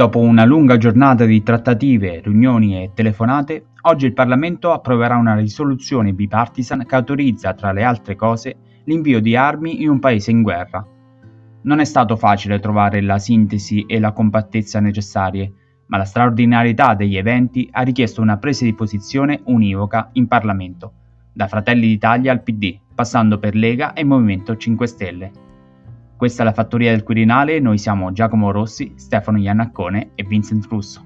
Dopo una lunga giornata di trattative, riunioni e telefonate, oggi il Parlamento approverà una risoluzione bipartisan che autorizza, tra le altre cose, l'invio di armi in un paese in guerra. Non è stato facile trovare la sintesi e la compattezza necessarie, ma la straordinarietà degli eventi ha richiesto una presa di posizione univoca in Parlamento, da Fratelli d'Italia al PD, passando per Lega e Movimento 5 Stelle. Questa è la Fattoria del Quirinale, noi siamo Giacomo Rossi, Stefano Iannaccone e Vincent Russo.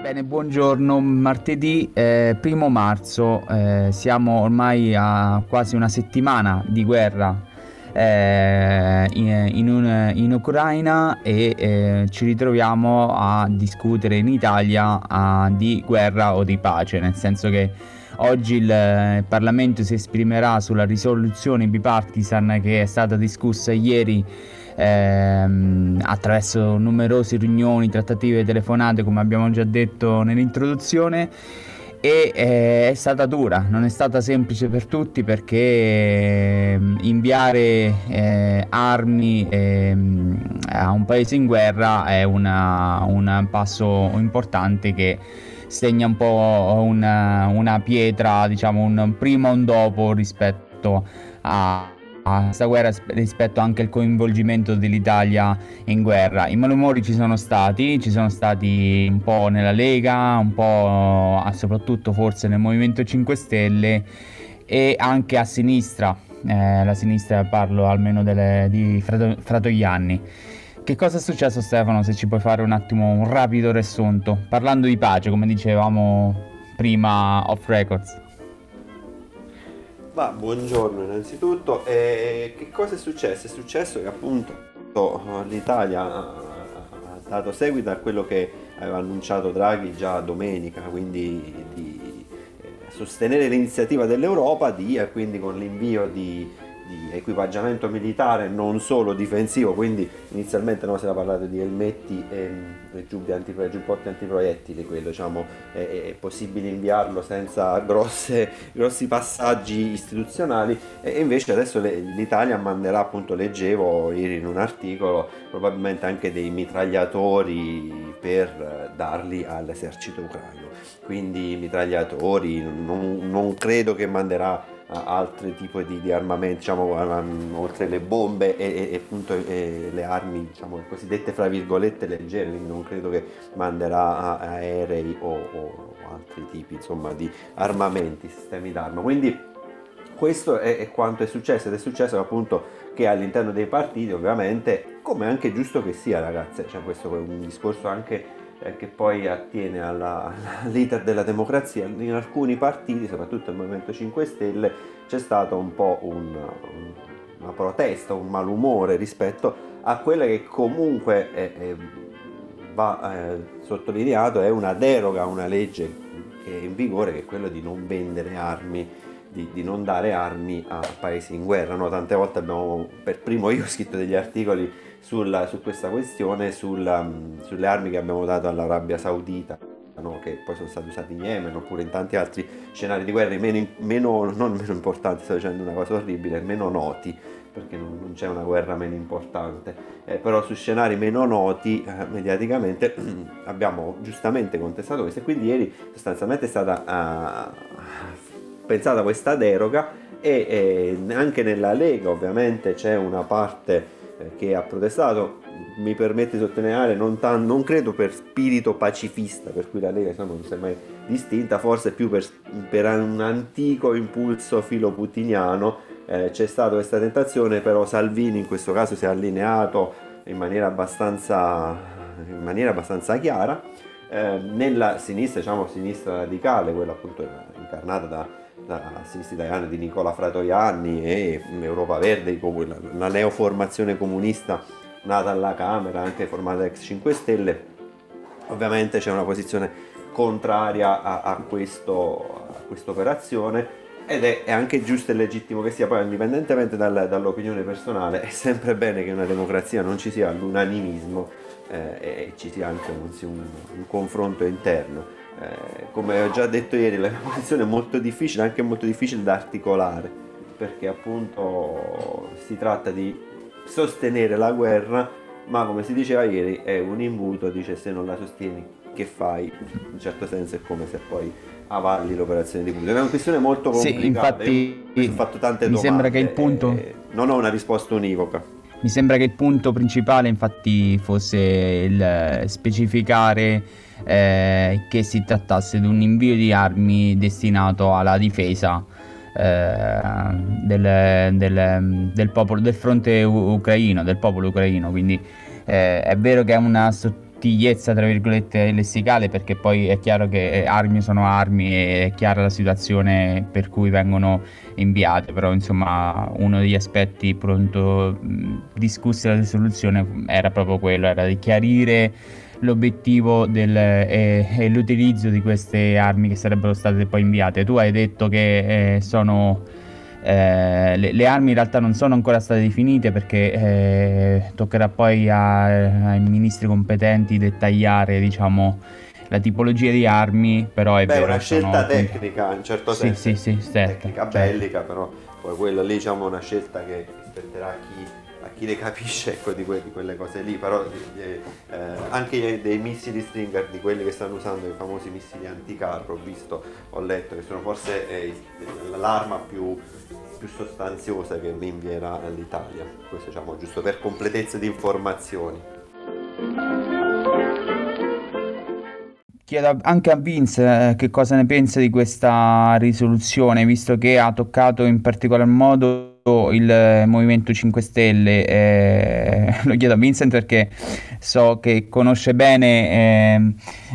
Bene, buongiorno, martedì eh, primo marzo, eh, siamo ormai a quasi una settimana di guerra eh, in, in, in, Ucraina e eh, ci ritroviamo a discutere in Italia a, di guerra o di pace, nel senso che oggi il, il Parlamento si esprimerà sulla risoluzione bipartisan che è stata discussa ieri ehm, attraverso numerose riunioni, trattative, telefonate, come abbiamo già detto nell'introduzione e eh, è stata dura, non è stata semplice per tutti perché eh, inviare eh, armi ehm, a un paese in guerra è una, un passo importante che segna un po' una, una pietra, diciamo un prima e un dopo rispetto a a questa guerra rispetto anche al coinvolgimento dell'Italia in guerra. I malumori ci sono stati, ci sono stati un po' nella Lega, un po' soprattutto forse nel Movimento 5 Stelle e anche a sinistra, eh, la sinistra parlo almeno delle, di Frato, Fratoianni. Che cosa è successo Stefano se ci puoi fare un attimo un rapido riassunto? Parlando di pace, come dicevamo prima off records. Ma buongiorno innanzitutto. E che cosa è successo? È successo che appunto l'Italia ha dato seguito a quello che aveva annunciato Draghi già domenica, quindi di eh, sostenere l'iniziativa dell'Europa di, quindi con l'invio di di equipaggiamento militare non solo difensivo, quindi inizialmente no, si era parlato di elmetti e, e giubbi antipro, giubbotti antiproiettili, quello diciamo è, è, possibile inviarlo senza grosse, grossi passaggi istituzionali. E invece adesso le, l'Italia manderà appunto, leggevo ieri in un articolo, probabilmente anche dei mitragliatori per darli all'esercito ucraino, quindi mitragliatori, non, non credo che manderà altri tipi di, di armamenti, diciamo, oltre le bombe e, e, appunto e, le armi, diciamo, cosiddette fra virgolette leggere, quindi non credo che manderà aerei o, o altri tipi insomma, di armamenti, sistemi d'arma. Quindi questo è, è, quanto è successo ed è successo appunto che all'interno dei partiti ovviamente, come anche giusto che sia ragazzi, cioè questo è un discorso anche che poi attiene all'iter della democrazia, in alcuni partiti, soprattutto il Movimento 5 Stelle, c'è stato un po' un, una protesta, un malumore rispetto a quella che comunque è, è, va eh, sottolineato è una deroga a una legge che è in vigore, che è quella di non vendere armi di, di, non dare armi a paesi in guerra. No? Tante volte abbiamo, per primo io ho scritto degli articoli sulla, su questa questione, sulla, sulle armi che abbiamo dato all'Arabia Saudita. No? che poi sono stati usati in Yemen oppure in tanti altri scenari di guerra meno, meno, non meno importanti, sto dicendo una cosa orribile, meno noti, perché non, non c'è una guerra meno importante, eh, però su scenari meno noti eh, mediaticamente abbiamo giustamente contestato questo e quindi ieri sostanzialmente è stata uh, pensata questa deroga e eh, anche nella Lega ovviamente c'è una parte che ha protestato, mi permette di sottolineare, non, tan- non, credo per spirito pacifista, per cui la Lega insomma, non si è mai distinta, forse più per, per un antico impulso filoputiniano. Eh, c'è stata questa tentazione, però Salvini in questo caso si è allineato in maniera abbastanza, in maniera abbastanza chiara. Eh, nella sinistra, diciamo sinistra radicale, quella appunto incarnata da la sinistra italiana di Nicola Fratoianni e Europa Verde, la, neoformazione comunista nata alla Camera, anche formata ex 5 Stelle, ovviamente c'è una posizione contraria a, a questa operazione Ed è, è, anche giusto e legittimo che sia, poi indipendentemente dal, dall'opinione personale, è sempre bene che in una democrazia non ci sia l'unanimismo eh, e ci sia anche un, un, un confronto interno. Eh, come ho già detto ieri, la posizione è molto difficile, anche molto difficile da articolare, perché appunto si tratta di sostenere la guerra, ma come si diceva ieri è un imbuto, dice se non la sostieni che fai, in un certo senso è come se poi avalli l'operazione di Putin. È una questione molto complicata. Sì, infatti, ho fatto tante mi domande. sembra che il punto... Non ho una risposta univoca. Mi sembra che il punto principale infatti fosse il specificare eh, che si trattasse di un invio di armi destinato alla difesa eh, del, del, del, popolo, del fronte ucraino, del popolo ucraino. Quindi eh, è vero che è una sottigliezza, tra virgolette, lessicale, perché poi è chiaro che armi sono armi e è chiara la situazione per cui vengono inviate, però insomma uno degli aspetti pronto discussi dalla risoluzione era proprio quello, era di chiarire l'obiettivo del, e, e, l'utilizzo di queste armi che sarebbero state poi inviate. Tu hai detto che eh, sono eh, le, le, armi in realtà non sono ancora state definite perché eh, toccherà poi a, ai ministri competenti dettagliare diciamo, la tipologia di armi, però è Beh, vero. una scelta tecnica in certo senso. Sì, sì, sì, tecnica bellica, però poi quella lì diciamo una scelta che spetterà a chi a chi le capisce ecco, di, que- di, quelle cose lì, però eh, anche dei missili Stinger, di quelli che stanno usando i famosi missili anticarro, ho visto, ho letto che sono forse eh, l'arma più, più, sostanziosa che mi invierà l'Italia, questo diciamo giusto per completezza di informazioni. Chiedo anche a Vince eh, che cosa ne pensa di questa risoluzione, visto che ha toccato in particolar modo il Movimento 5 Stelle, eh, lo chiedo a Vincent perché so che conosce bene eh,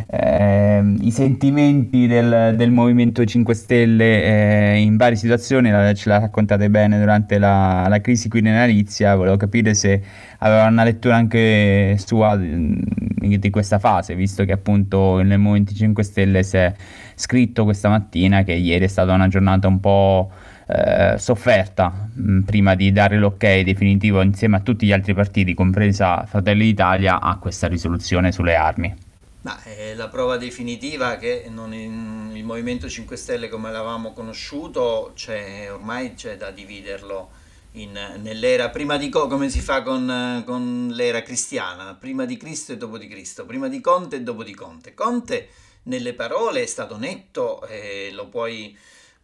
eh, i sentimenti del, del, Movimento 5 Stelle eh, in varie situazioni, ce l'ha raccontate bene durante la, la crisi quirinalizia, volevo capire se aveva una lettura anche sua di, di questa fase, visto che appunto nel Movimento 5 Stelle si è scritto questa mattina che ieri è stata una giornata un po' eh, sofferta mh, mm, prima di dare l'ok definitivo insieme a tutti gli altri partiti, compresa Fratelli d'Italia, a questa risoluzione sulle armi. Ma è la prova definitiva che in, il Movimento 5 Stelle come l'avevamo conosciuto c'è, ormai c'è da dividerlo in, nell'era prima di come si fa con, con, l'era cristiana, prima di Cristo e dopo di Cristo, prima di Conte e dopo di Conte. Conte nelle parole è stato netto e lo puoi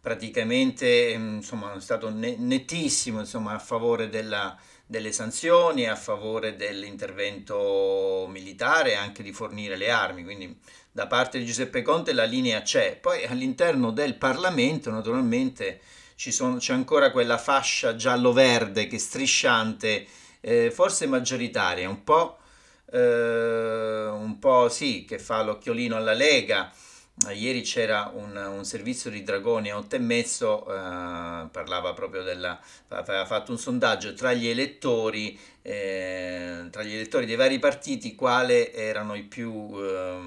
praticamente insomma, è stato nettissimo insomma, a favore della, delle sanzioni, a favore dell'intervento militare e anche di fornire le armi. Quindi da parte di Giuseppe Conte la linea c'è. Poi all'interno del Parlamento naturalmente sono, c'è ancora quella fascia giallo-verde che strisciante, eh, forse maggioritaria, un po', eh, un po' sì, che fa l'occhiolino alla Lega ieri c'era un, un, servizio di Dragoni a 8 e mezzo, eh, parlava proprio della, aveva fatto un sondaggio tra gli elettori, eh, tra gli elettori dei vari partiti, quali erano i più eh,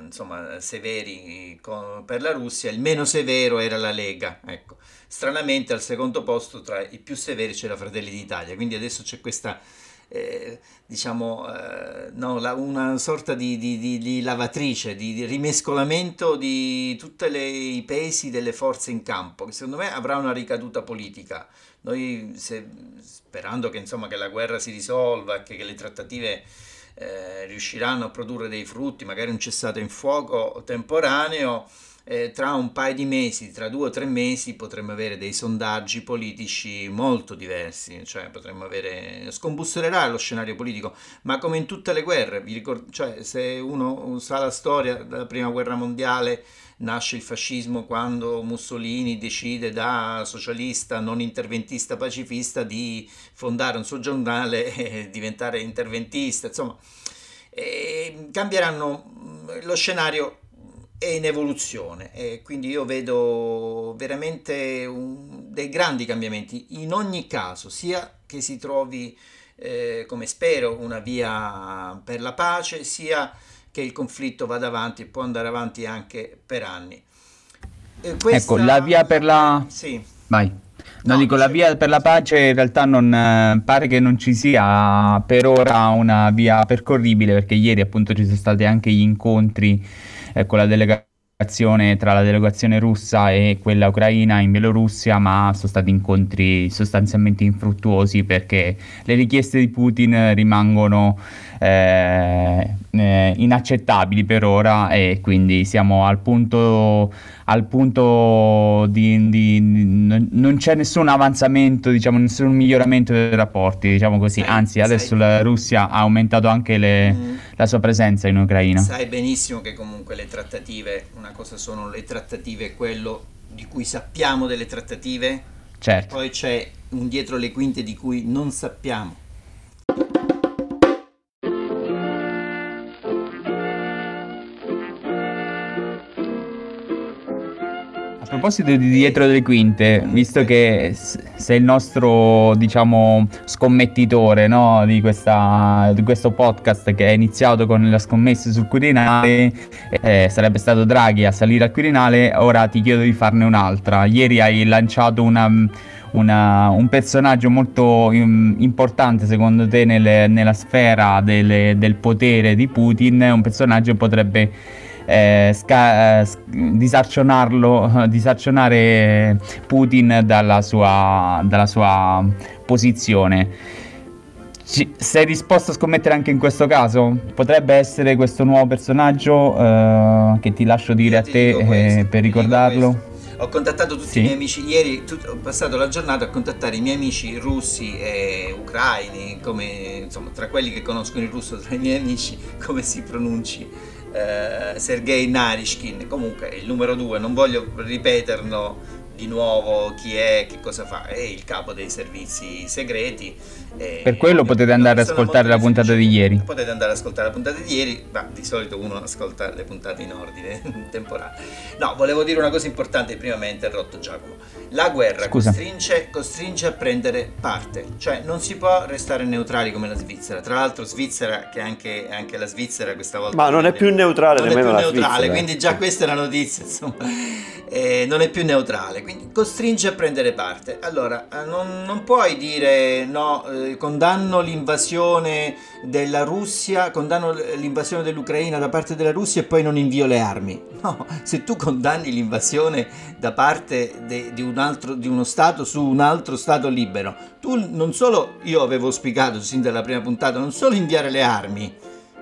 insomma, severi per la Russia, il meno severo era la Lega. Ecco. Stranamente al secondo posto tra i più severi c'era Fratelli d'Italia, quindi adesso c'è questa eh, diciamo, eh, no, la, una sorta di, di, di, di lavatrice, di, rimescolamento di tutti i pesi delle forze in campo, che secondo me avrà una ricaduta politica. Noi, se, sperando che, insomma, che la guerra si risolva, che, che le trattative eh, riusciranno a produrre dei frutti, magari un cessato in fuoco temporaneo, eh, tra un paio di mesi, tra due o tre mesi, potremmo avere dei sondaggi politici molto diversi, cioè potremmo avere, scombussolerà lo scenario politico, ma come in tutte le guerre, vi ricord- cioè se uno sa la storia della prima guerra mondiale, nasce il fascismo quando Mussolini decide da socialista, non interventista, pacifista di fondare un suo giornale e diventare interventista, insomma, e cambieranno lo scenario è in evoluzione e quindi io vedo veramente un, dei grandi cambiamenti in ogni caso, sia che si trovi, eh, come spero, una via per la pace, sia che il conflitto vada avanti e può andare avanti anche per anni. eh, questa... Ecco, la via per la... Sì. Vai. No, no dico, la via per la pace in realtà non eh, pare che non ci sia per ora una via percorribile perché ieri appunto ci sono stati anche gli incontri con la delegazione tra la delegazione russa e quella ucraina in Bielorussia, ma sono stati incontri sostanzialmente infruttuosi perché le richieste di Putin rimangono eh, eh, inaccettabili per ora e quindi siamo al punto, al punto di, di, di, non c'è nessun avanzamento, diciamo, nessun miglioramento dei rapporti, diciamo così. Anzi, adesso la Russia ha aumentato anche le, mm. La sua presenza in Ucraina. Sai benissimo che comunque le trattative, una cosa sono le trattative, quello di cui sappiamo delle trattative, certo. poi c'è un dietro le quinte di cui non sappiamo. Proposito di dietro le quinte, visto che sei il nostro, diciamo, scommettitore no? di, questa, di, questo podcast che è iniziato con la scommessa sul Quirinale, eh, sarebbe stato Draghi a salire al Quirinale, ora ti chiedo di farne un'altra. Ieri hai lanciato una, una, un personaggio molto importante secondo te nelle, nella sfera delle, del potere di Putin, un personaggio che potrebbe eh, sca- eh, disarcionarlo, disarcionare Putin dalla sua, dalla sua posizione. Ci, sei disposto a scommettere anche in questo caso? Potrebbe essere questo nuovo personaggio eh, che ti lascio dire Io a te eh, per ricordarlo? Ho contattato tutti sì. i miei amici ieri, tut- ho passato la giornata a contattare i miei amici russi e ucraini, come, insomma, tra quelli che conoscono il russo, tra i miei amici, come si pronunci eh, Sergei Narishkin, comunque il numero due, non voglio ripeterlo di nuovo chi è, che cosa fa, è il capo dei servizi segreti. per quello potete andare ad ascoltare la puntata di ieri. Potete andare ad ascoltare la puntata di ieri, ma di solito uno ascolta le puntate in ordine temporale. No, volevo dire una cosa importante, prima mi ha interrotto Giacomo. La guerra costringe, costringe, a prendere parte, cioè non si può restare neutrali come la Svizzera. Tra l'altro Svizzera, che anche, anche la Svizzera questa volta... Ma non è più neutrale non nemmeno è più neutrale, Svizzera. quindi già questa è la notizia, insomma. Eh, non è più neutrale quindi costringe a prendere parte. Allora, eh, non, non puoi dire no, eh, condanno l'invasione della Russia, condanno l'invasione dell'Ucraina da parte della Russia e poi non invio le armi. No, se tu condanni l'invasione da parte de, di, un altro, di uno Stato su un altro Stato libero, tu non solo, io avevo auspicato sin dalla prima puntata, non solo inviare le armi,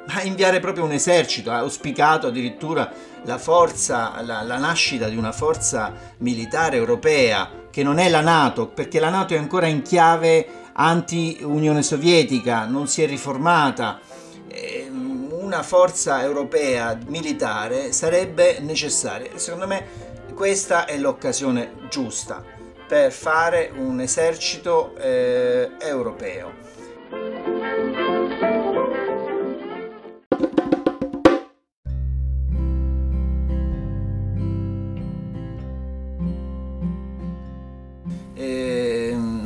ma inviare proprio un esercito, ha auspicato addirittura la forza, la, la, nascita di una forza militare europea che non è la Nato, perché la Nato è ancora in chiave anti-Unione Sovietica, non si è riformata. Ehm, una forza europea militare sarebbe necessaria. Secondo me questa è l'occasione giusta per fare un esercito eh, europeo.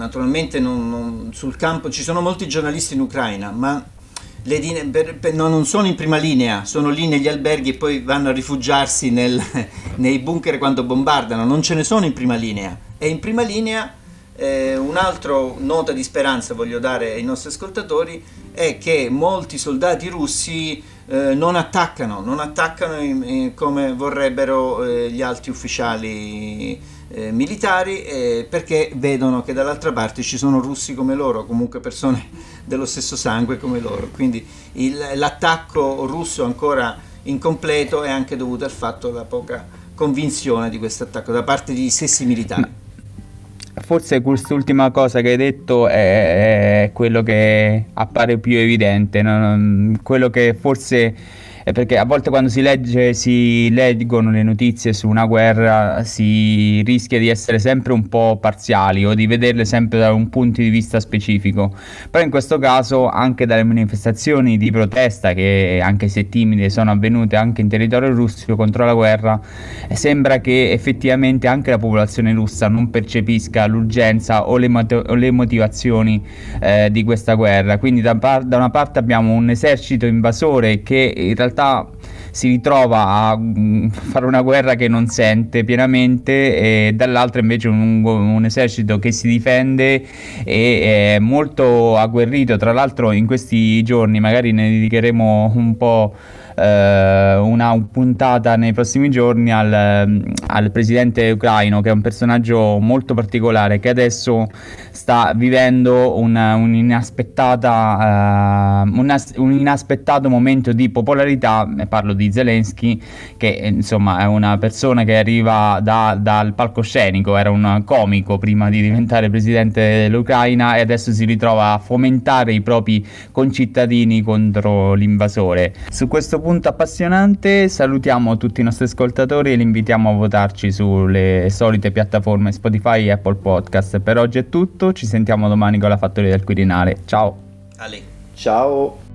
Naturalmente non, non, sul campo ci sono molti giornalisti in Ucraina, ma le, per, per, no, non sono in prima linea, sono lì negli alberghi e poi vanno a rifugiarsi nel, nei bunker quando bombardano, non ce ne sono in prima linea. E in prima linea eh, un'altra nota di speranza voglio dare ai nostri ascoltatori è che molti soldati russi eh, non attaccano, non attaccano in, come vorrebbero eh, gli alti ufficiali eh, militari eh, perché vedono che dall'altra parte ci sono russi come loro, comunque persone dello stesso sangue come loro. Quindi il, l'attacco russo ancora incompleto è anche dovuto al fatto della poca convinzione di questo attacco da parte degli stessi militari. Forse quest'ultima cosa che hai detto è, è quello che appare più evidente, no? quello che forse perché a volte quando si legge, si leggono le notizie su una guerra si rischia di essere sempre un po' parziali o di vederle sempre da un punto di vista specifico. Però in questo caso anche dalle manifestazioni di protesta che anche se timide sono avvenute anche in territorio russo contro la guerra, sembra che effettivamente anche la popolazione russa non percepisca l'urgenza o le, mot- o le motivazioni eh, di questa guerra. Quindi da, par- da una parte abbiamo un esercito invasore che in realtà realtà si ritrova a mm, fare una guerra che non sente pienamente e dall'altra invece un, un esercito che si difende e è molto agguerrito. Tra l'altro in questi giorni magari ne dedicheremo un po' eh, una puntata nei prossimi giorni al, al, presidente ucraino che è un personaggio molto particolare che adesso sta vivendo una, un'inaspettata, uh, una, un inaspettato momento di popolarità, parlo di Zelensky che insomma è una persona che arriva da, dal palcoscenico, era un comico prima di diventare presidente dell'Ucraina e adesso si ritrova a fomentare i propri concittadini contro l'invasore. Su questo appassionante salutiamo tutti i nostri ascoltatori e li invitiamo a votarci sulle solite piattaforme Spotify e Apple Podcast. Per oggi è tutto, ci sentiamo domani con la Fattoria del Quirinale. Ciao! Ali. Ciao!